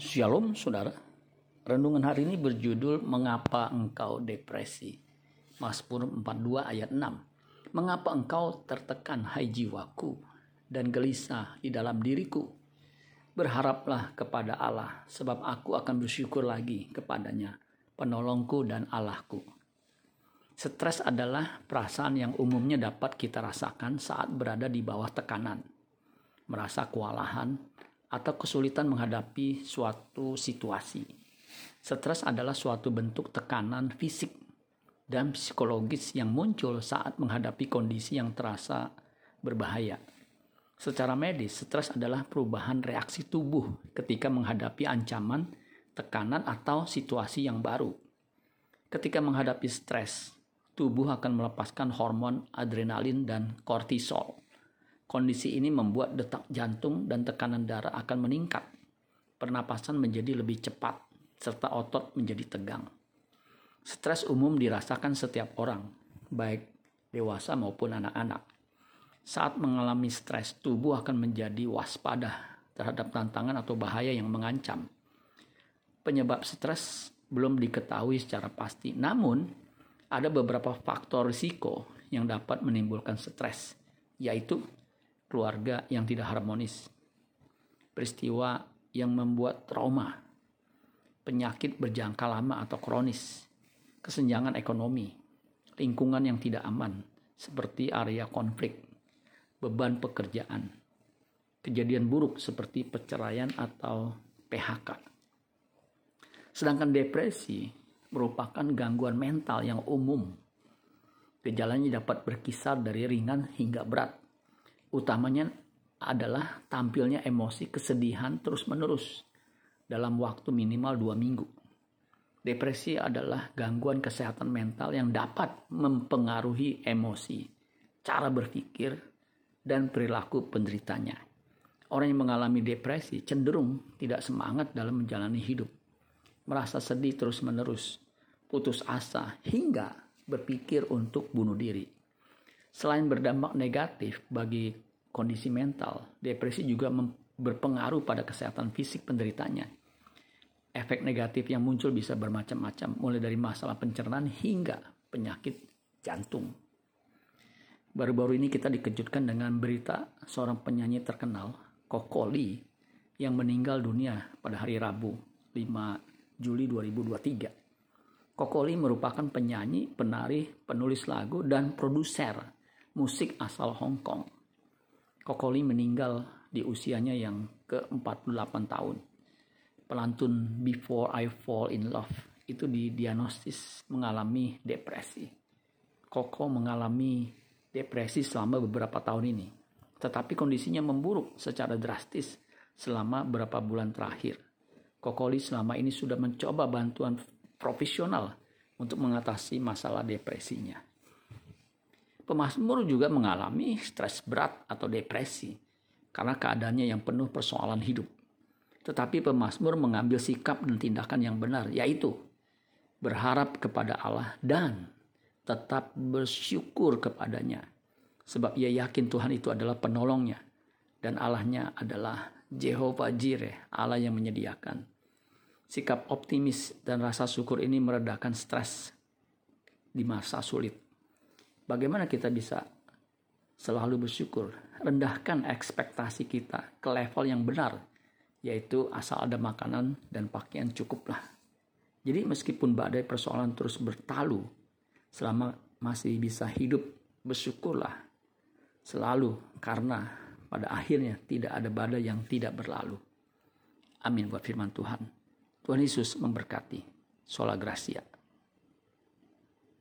Shalom saudara. Renungan hari ini berjudul Mengapa Engkau Depresi. Mazmur 42 ayat 6. Mengapa engkau tertekan hai jiwaku dan gelisah di dalam diriku? Berharaplah kepada Allah sebab aku akan bersyukur lagi kepadanya, penolongku dan Allahku. Stres adalah perasaan yang umumnya dapat kita rasakan saat berada di bawah tekanan. Merasa kewalahan, atau kesulitan menghadapi suatu situasi. Stres adalah suatu bentuk tekanan fisik dan psikologis yang muncul saat menghadapi kondisi yang terasa berbahaya. Secara medis, stres adalah perubahan reaksi tubuh ketika menghadapi ancaman, tekanan, atau situasi yang baru. Ketika menghadapi stres, tubuh akan melepaskan hormon adrenalin dan kortisol Kondisi ini membuat detak jantung dan tekanan darah akan meningkat. Pernapasan menjadi lebih cepat, serta otot menjadi tegang. Stres umum dirasakan setiap orang, baik dewasa maupun anak-anak. Saat mengalami stres, tubuh akan menjadi waspada terhadap tantangan atau bahaya yang mengancam. Penyebab stres belum diketahui secara pasti, namun ada beberapa faktor risiko yang dapat menimbulkan stres, yaitu keluarga yang tidak harmonis, peristiwa yang membuat trauma, penyakit berjangka lama atau kronis, kesenjangan ekonomi, lingkungan yang tidak aman, seperti area konflik, beban pekerjaan, kejadian buruk seperti perceraian atau PHK. Sedangkan depresi merupakan gangguan mental yang umum. Gejalanya dapat berkisar dari ringan hingga berat utamanya adalah tampilnya emosi kesedihan terus-menerus dalam waktu minimal dua minggu. Depresi adalah gangguan kesehatan mental yang dapat mempengaruhi emosi, cara berpikir, dan perilaku penderitanya. Orang yang mengalami depresi cenderung tidak semangat dalam menjalani hidup, merasa sedih terus-menerus, putus asa, hingga berpikir untuk bunuh diri. Selain berdampak negatif bagi kondisi mental, depresi juga berpengaruh pada kesehatan fisik penderitanya. Efek negatif yang muncul bisa bermacam-macam, mulai dari masalah pencernaan hingga penyakit jantung. Baru-baru ini kita dikejutkan dengan berita seorang penyanyi terkenal, Kokoli, yang meninggal dunia pada hari Rabu, 5 Juli 2023. Kokoli merupakan penyanyi, penari, penulis lagu, dan produser musik asal Hong Kong. Kokoli meninggal di usianya yang ke-48 tahun. Pelantun Before I Fall in Love itu didiagnosis mengalami depresi. Koko mengalami depresi selama beberapa tahun ini. Tetapi kondisinya memburuk secara drastis selama beberapa bulan terakhir. Kokoli selama ini sudah mencoba bantuan profesional untuk mengatasi masalah depresinya. Pemazmur juga mengalami stres berat atau depresi karena keadaannya yang penuh persoalan hidup. Tetapi pemazmur mengambil sikap dan tindakan yang benar, yaitu berharap kepada Allah dan tetap bersyukur kepadanya. Sebab ia yakin Tuhan itu adalah penolongnya dan Allahnya adalah Jehovah Jireh, Allah yang menyediakan. Sikap optimis dan rasa syukur ini meredakan stres di masa sulit. Bagaimana kita bisa selalu bersyukur, rendahkan ekspektasi kita ke level yang benar, yaitu asal ada makanan dan pakaian cukuplah. Jadi meskipun badai persoalan terus bertalu, selama masih bisa hidup, bersyukurlah selalu karena pada akhirnya tidak ada badai yang tidak berlalu. Amin buat firman Tuhan. Tuhan Yesus memberkati. Sola Gracia.